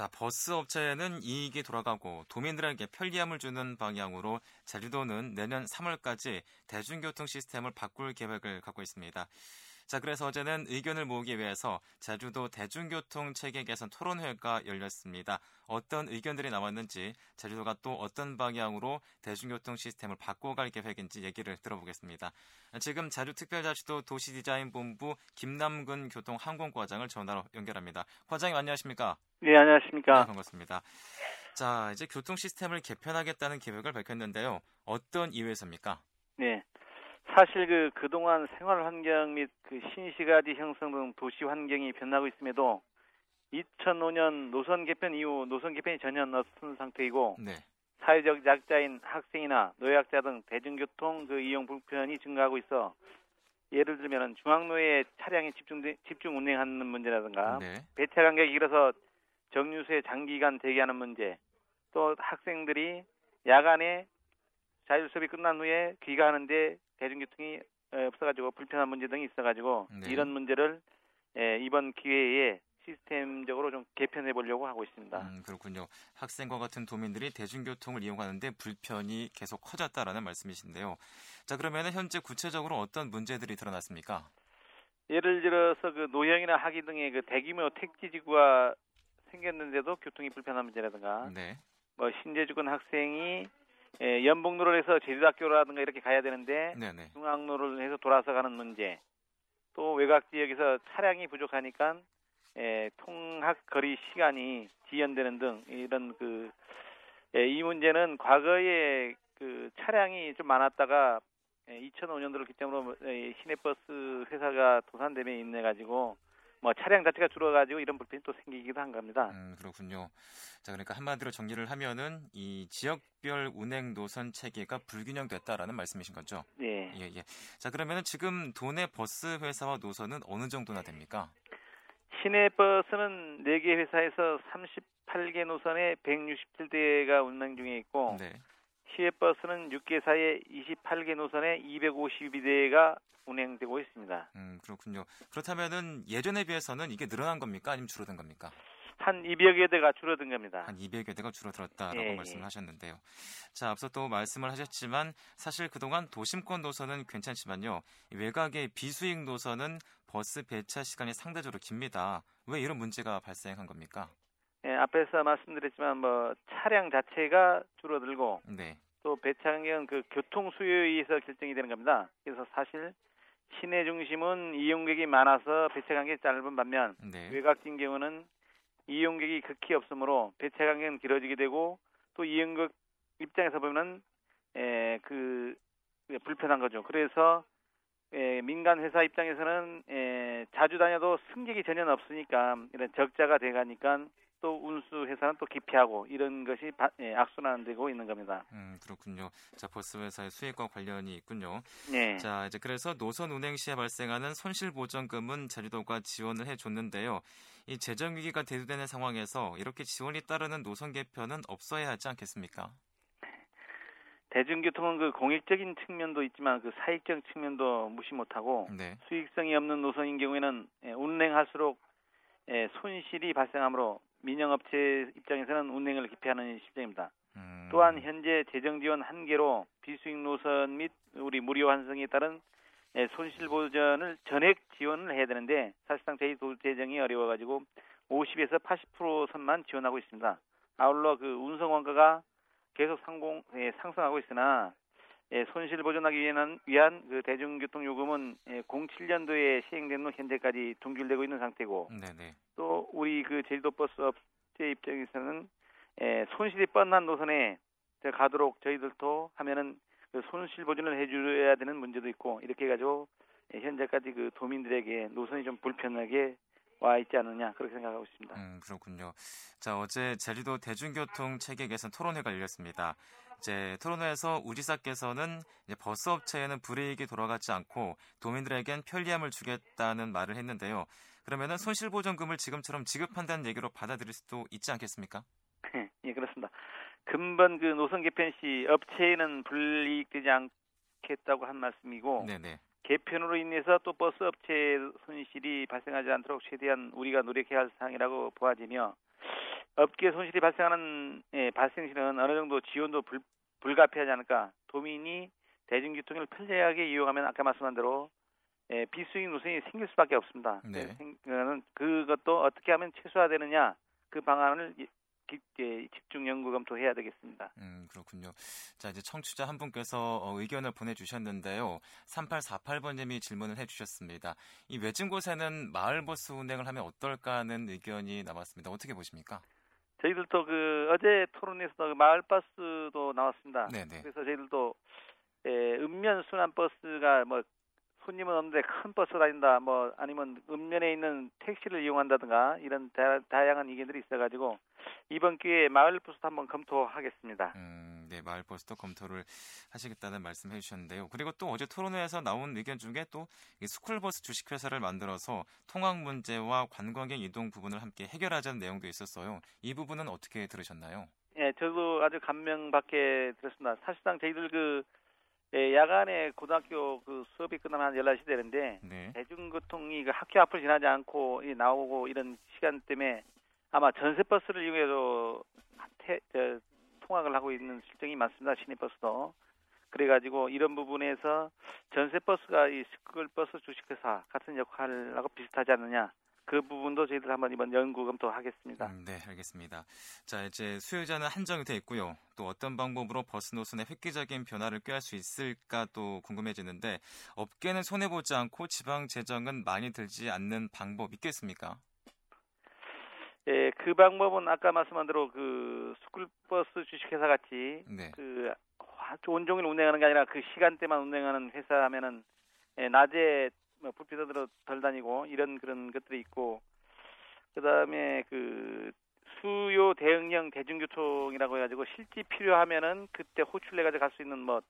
자, 버스 업체에는 이익이 돌아가고 도민들에게 편리함을 주는 방향으로 제주도는 내년 3월까지 대중교통 시스템을 바꿀 계획을 갖고 있습니다. 자, 그래서 어제는 의견을 모으기 위해서 제주도 대중교통 체계 개선 토론회가 열렸습니다. 어떤 의견들이 나왔는지 제주도가 또 어떤 방향으로 대중교통 시스템을 바꿔갈 계획인지 얘기를 들어보겠습니다. 지금 제주특별자치도 도시디자인본부 김남근 교통항공과장을 전화로 연결합니다. 과장님 안녕하십니까? 네, 안녕하십니까? 네, 반갑습니다. 자, 이제 교통 시스템을 개편하겠다는 계획을 밝혔는데요. 어떤 이유에서입니까? 네. 사실 그 그동안 생활 환경 및 그 신시가지 형성 등 도시 환경이 변하고 있음에도 2005년 노선 개편 이후 노선 개편이 전혀 없은 상태이고 네. 사회적 약자인 학생이나 노약자 등 대중교통 그 이용 불편이 증가하고 있어 예를 들면 중앙로에 차량이 집중 집중 운행하는 문제라든가 네. 배차 간격이 길어서 정류소에 장기간 대기하는 문제 또 학생들이 야간에 자율 수업이 끝난 후에 귀가하는데 대중교통이 없어가지고 불편한 문제 등이 있어가지고 네. 이런 문제를 이번 기회에 시스템적으로 좀 개편해 보려고 하고 있습니다. 음, 그렇군요. 학생과 같은 도민들이 대중교통을 이용하는데 불편이 계속 커졌다라는 말씀이신데요. 자, 그러면 현재 구체적으로 어떤 문제들이 드러났습니까? 예를 들어서 그 노형이나 하기 등의 그 대규모 택지지구가 생겼는데도 교통이 불편한 문제라든가 네. 뭐 신재주권 학생이 예, 연봉로를 해서 제주학교라든가 이렇게 가야 되는데 네네. 중앙로를 해서 돌아서 가는 문제 또 외곽 지역에서 차량이 부족하니까 예, 통학 거리 시간이 지연되는 등 이런 그, 예, 이 문제는 과거에 그 차량이 좀 많았다가 예, 2005년도를 기점으로 예, 시내버스 회사가 도산되면 인해 가지고 뭐 차량 자체가 줄어가지고 이런 불편이 또 생기기도 한 겁니다. 음, 그렇군요. 자, 그러니까 한마디로 정리를 하면은 이 지역별 운행 노선 체계가 불균형됐다라는 말씀이신 거죠? 예. 예, 예. 자, 그러면은 지금 도내 버스 회사와 노선은 어느 정도나 됩니까? 시내 버스는 4개 회사에서 38개 노선에 167대가 운행 중에 있고 네. 시외버스는 6개 사에 28개 노선에 252대가 운행되고 있습니다. 음, 그렇군요. 그렇다면은 예전에 비해서는 이게 늘어난 겁니까? 아니면 줄어든 겁니까? 한 200여 대가 줄어든 겁니다. 한 200여 대가 줄어들었다라고 예, 말씀을 예. 하셨는데요. 자, 앞서 또 말씀을 하셨지만 사실 그동안 도심권 노선은 괜찮지만요. 이 외곽의 비수익 노선은 버스 배차 시간이 상대적으로 깁니다. 왜 이런 문제가 발생한 겁니까? 예, 앞에서 말씀드렸지만 뭐 차량 자체가 줄어들고 네. 또 배차 간격은 그 교통 수요에 의해서 결정이 되는 겁니다. 그래서 사실 시내 중심은 이용객이 많아서 배차 간격이 짧은 반면 네. 외곽진 경우는 이용객이 극히 없으므로 배차 간격은 길어지게 되고 또 이용객 입장에서 보면은 에, 그 불편한 거죠. 그래서 에, 민간 회사 입장에서는 에, 자주 다녀도 승객이 전혀 없으니까 이런 적자가 돼가니까 또 운수 회사는 또 기피하고 이런 것이 바, 예, 악순환되고 있는 겁니다. 음, 그렇군요. 자, 버스 회사의 수익과 관련이 있군요. 네. 자, 이제 그래서 노선 운행 시에 발생하는 손실 보전금은 제주도가 지원을 해 줬는데요. 이 재정 위기가 대두되는 상황에서 이렇게 지원이 따르는 노선 개편은 없어야 하지 않겠습니까? 대중교통은 그 공익적인 측면도 있지만 그 사익적 측면도 무시 못하고 네. 수익성이 없는 노선인 경우에는 예, 운행할수록 예, 손실이 발생하므로 민영업체 입장에서는 운행을 기피하는 실정입니다. 음, 또한 현재 재정 지원 한계로 비수익 노선 및 우리 무료 환승에 따른 예, 손실 보전을 전액 지원을 해야 되는데 사실상 저희 도 재정이 어려워가지고 50에서 80% 선만 지원하고 있습니다. 아울러 그 운송 원가가 계속 상공 예, 상승하고 있으나 예, 손실 보전하기 위한, 위한 그 대중교통 요금은 예, 07년도에 시행된 후 현재까지 동결되고 있는 상태고 네네. 또 우리 그 제주도 버스 업체 입장에서는 에, 손실이 뻔한 노선에 저 가도록 저희들도 하면은 그 손실 보전을 해줘야 되는 문제도 있고 이렇게 해가지고 에, 현재까지 그 도민들에게 노선이 좀 불편하게 와 있지 않느냐 그렇게 생각하고 있습니다. 음, 그렇군요. 자, 어제 제주도 대중교통 체계 개선 토론회가 열렸습니다. 이제 토론회에서 우지사께서는 이제 버스 업체에는 불이익이 돌아가지 않고 도민들에겐 편리함을 주겠다는 말을 했는데요. 그러면은 손실보전금을 지금처럼 지급한다는 얘기로 받아들일 수도 있지 않겠습니까? 예 그렇습니다. 근본 그 노선 개편 시 업체에는 불이익되지 않겠다고 한 말씀이고 네네. 개편으로 인해서 또 버스 업체 손실이 발생하지 않도록 최대한 우리가 노력해야 할 사항이라고 보아지며 업계 손실이 발생하는 예, 발생 시는 어느 정도 지원도 불, 불가피하지 않을까. 도민이 대중교통을 편리하게 이용하면 아까 말씀한 대로 예, 비수익 노선이 생길 수밖에 없습니다. 네. 생- 그거는 그것도 어떻게 하면 최소화되느냐 그 방안을 이- 깊게 집중 연구 검토해야 되겠습니다. 음, 그렇군요. 자, 이제 청취자 한 분께서 어, 의견을 보내주셨는데요. 3848번님이 질문을 해주셨습니다. 이 외진 곳에는 마을버스 운행을 하면 어떨까 하는 의견이 나왔습니다. 어떻게 보십니까? 저희들도 그 어제 토론에서도 그 마을 버스도 나왔습니다. 네네. 그래서 저희들도 예, 읍면 순환 버스가 뭐 손님은 없는데 큰 버스 다닌다 뭐 아니면 읍면에 있는 택시를 이용한다든가 이런 다, 다양한 의견들이 있어가지고 이번 기회에 마을 버스도 한번 검토하겠습니다. 음, 네, 마을버스도 검토를 하시겠다는 말씀 해주셨는데요. 그리고 또 어제 토론회에서 나온 의견 중에 또이 스쿨버스 주식회사를 만들어서 통학 문제와 관광객 이동 부분을 함께 해결하자는 내용도 있었어요. 이 부분은 어떻게 들으셨나요? 예, 저도 아주 감명받게 들었습니다. 사실상 저희들 그 예, 야간에 고등학교 그 수업이 끝나면 한 11시 되는데 네. 대중교통이 그 학교 앞을 지나지 않고 이 나오고 이런 시간 때문에 아마 전세 버스를 이용해서 통학을 하고 있는 실정이 많습니다. 시내버스도. 그래가지고 이런 부분에서 전세 버스가 이 스쿨 버스 주식회사 같은 역할하고 비슷하지 않느냐. 그 부분도 저희들 한번 이번 연구 검토하겠습니다. 음, 네, 알겠습니다. 자, 이제 수요자는 한정이 돼 있고요. 또 어떤 방법으로 버스 노선에 획기적인 변화를 꾀할 수 있을까 또 궁금해지는데 업계는 손해 보지 않고 지방 재정은 많이 들지 않는 방법 있겠습니까? 예, 그 방법은 아까 말씀한 대로 그 스쿨버스 주식회사 같이 네. 그 화- 온종일 운행하는 게 아니라 그 시간대만 운행하는 회사 하면은 예, 낮에 뭐 불필요대로 덜 다니고 이런 그런 것들이 있고 그다음에 그 수요 대응형 대중교통이라고 해가지고 실제 필요하면은 그때 호출해 가지고 갈 수 있는 뭐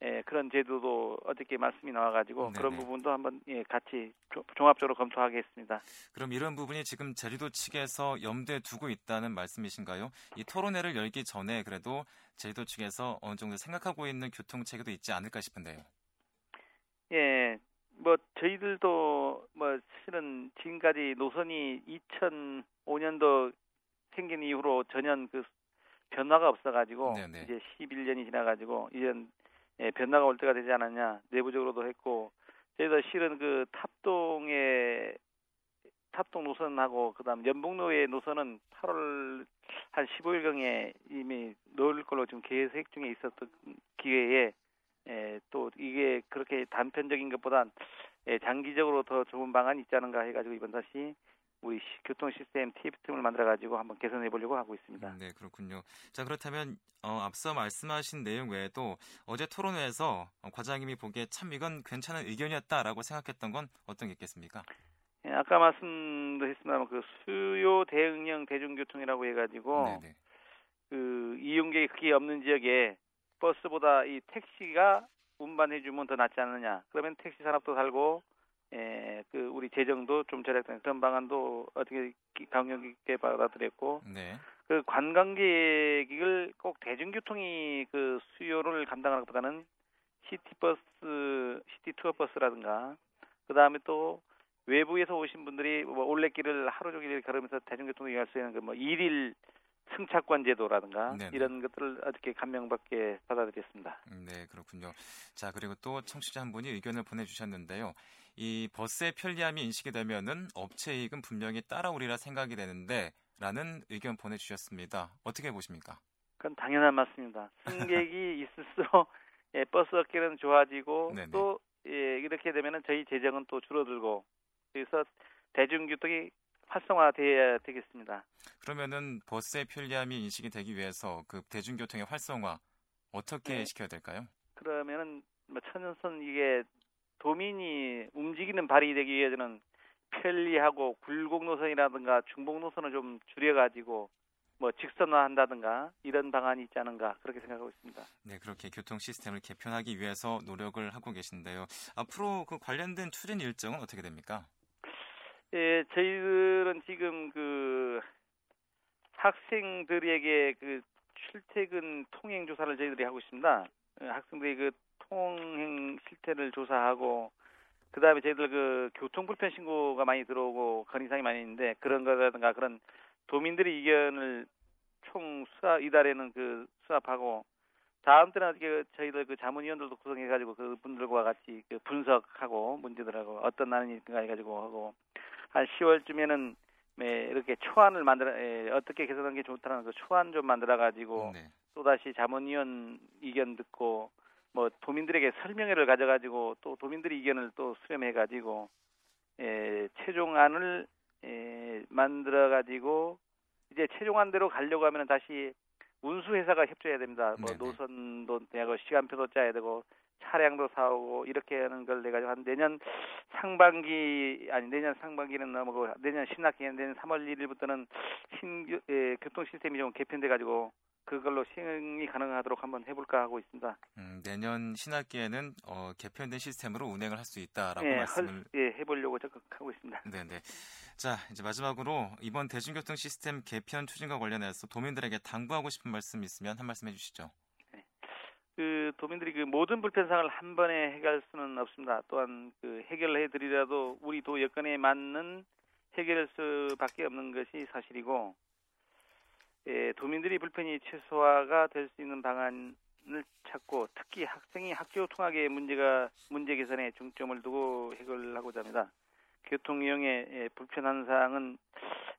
예, 그런 제도도 어저께 말씀이 나와가지고 그런 네네. 부분도 한번 예, 같이 조- 종합적으로 검토하겠습니다. 그럼 이런 부분이 지금 제주도 측에서 염두에 두고 있다는 말씀이신가요? 이 토론회를 열기 전에 그래도 제주도 측에서 어느 정도 생각하고 있는 교통 체계도 있지 않을까 싶은데요. 예, 뭐 저희들도 뭐 실은 지금까지 노선이 2005년도 생긴 이후로 전혀 그 변화가 없어가지고 네네. 이제 11년이 지나가지고 이젠 예, 변화가 올 때가 되지 않았냐 내부적으로도 했고 저희도 실은 그 탑동의 탑동 노선하고 그다음 연북로의 노선은 8월 한 15일경에 이미 넣을 걸로 지금 계획 중에 있었던 기회에 예, 또 이게 그렇게 단편적인 것보단 예, 장기적으로 더 좋은 방안이 있지 않은가 해가지고 이번 다시 우리 시- 교통 시스템 TF팀을 만들어 가지고 한번 개선해 보려고 하고 있습니다. 네, 그렇군요. 자, 그렇다면 어, 앞서 말씀하신 내용 외에도 어제 토론회에서 어, 과장님이 보기에 참 이건 괜찮은 의견이었다라고 생각했던 건 어떤 게 있겠습니까? 예, 아까 말씀도 했습니다만 그 수요 대응형 대중교통이라고 해 가지고 네, 네. 그 이용객이 크게 없는 지역에 버스보다 이 택시가 운반해 주면 더 낫지 않느냐. 그러면 택시 산업도 살고, 에, 그 우리 재정도 좀 절약되는 그런 방안도 어떻게 기- 감명 있게 받아들였고, 네. 그 관광객을 꼭 대중교통이 그 수요를 감당하는 것보다는 시티버스, 시티 투어 버스라든가, 그 다음에 또 외부에서 오신 분들이 뭐 올레길을 하루 종일 걸으면서 대중교통을 이용할 수 있는 그뭐 일일 승차권 제도라든가 네네. 이런 것들을 어떻게 감명받게 받아들였습니다. 음, 네, 그렇군요. 자, 그리고 또 청취자 한 분이 의견을 보내주셨는데요. 이 버스의 편리함이 인식이 되면은 업체 이익은 분명히 따라오리라 생각이 되는데 라는 의견 보내주셨습니다. 어떻게 보십니까? 그건 당연한 말씀입니다. 승객이 있을수록 예, 버스 업계는 좋아지고 네네. 또 예, 이렇게 되면은 저희 재정은 또 줄어들고 그래서 대중교통이 활성화돼야 되겠습니다. 그러면은 버스의 편리함이 인식이 되기 위해서 그 대중교통의 활성화 어떻게 네. 시켜야 될까요? 그러면은 뭐 천연선 이게 도민이 움직이는 발이 되기 위해서는 편리하고 굴곡 노선이라든가 중복 노선을 좀 줄여가지고 뭐 직선화한다든가 이런 방안이 있지 않은가 그렇게 생각하고 있습니다. 네, 그렇게 교통 시스템을 개편하기 위해서 노력을 하고 계신데요. 앞으로 그 관련된 추진 일정은 어떻게 됩니까? 예, 저희들은 지금 그 학생들에게 그 출퇴근 통행 조사를 저희들이 하고 있습니다. 어, 학생들이 그 통행 실태를 조사하고 그 다음에 저희들 그 교통 불편 신고가 많이 들어오고 건의사항이 많이 있는데 그런 거라든가 그런 도민들의 의견을 총 수합 이달에는 그 수합하고 다음 때는 그 저희들 그 자문위원들도 구성해가지고 그 분들과 같이 그 분석하고 문제들하고 어떤 나는인가 해가지고 하고 한 10월쯤에는 네, 이렇게 초안을 만들어 에, 어떻게 개선하는 게 좋다는 그 초안 좀 만들어 가지고 네. 또 다시 자문위원 의견 듣고 뭐 도민들에게 설명회를 가져 가지고 또 도민들의 의견을 또 수렴해 가지고 에, 최종안을 에, 만들어 가지고 이제 최종안대로 가려고 하면 다시 운수회사가 협조해야 됩니다. 뭐 네네. 노선도 내고 시간표도 짜야 되고 차량도 사오고 이렇게 하는 걸 내가지고 한 내년 상반기 아니 내년 상반기는 넘어고 내년 신학기년 내년 3월 1일부터는 신 예, 교통 시스템이 좀 개편돼 가지고 그걸로 시행이 가능하도록 한번 해볼까 하고 있습니다. 음, 내년 신학기에는 어, 개편된 시스템으로 운행을 할 수 있다라고 예, 말씀을 할, 예, 해보려고 적극하고 있습니다. 네네. 자 이제 마지막으로 이번 대중교통 시스템 개편 추진과 관련해서 도민들에게 당부하고 싶은 말씀 있으면 한 말씀 해주시죠. 네. 그 도민들이 그 모든 불편상을 한 번에 해결할 수는 없습니다. 또한 그 해결해 드리라도 우리 도 여건에 맞는 해결할 수밖에 없는 것이 사실이고 예, 도민들이 불편이 최소화가 될 수 있는 방안을 찾고 특히 학생이 학교 통학의 문제가 문제 개선에 중점을 두고 해결하고자 합니다. 교통 이용에 예, 불편한 사항은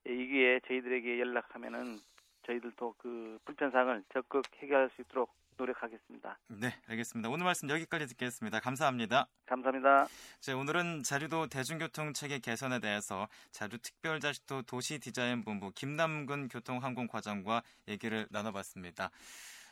이기에 저희들에게 연락하면은 저희들도 그 불편 사항을 적극 해결할 수 있도록 노력하겠습니다. 네, 알겠습니다. 오늘 말씀 여기까지 듣겠습니다. 감사합니다. 감사합니다. 자, 오늘은 자류도 대중교통 체계 개선에 대해서 자류특별자치도 도시디자인본부 김남근 교통항공과장과 얘기를 나눠봤습니다.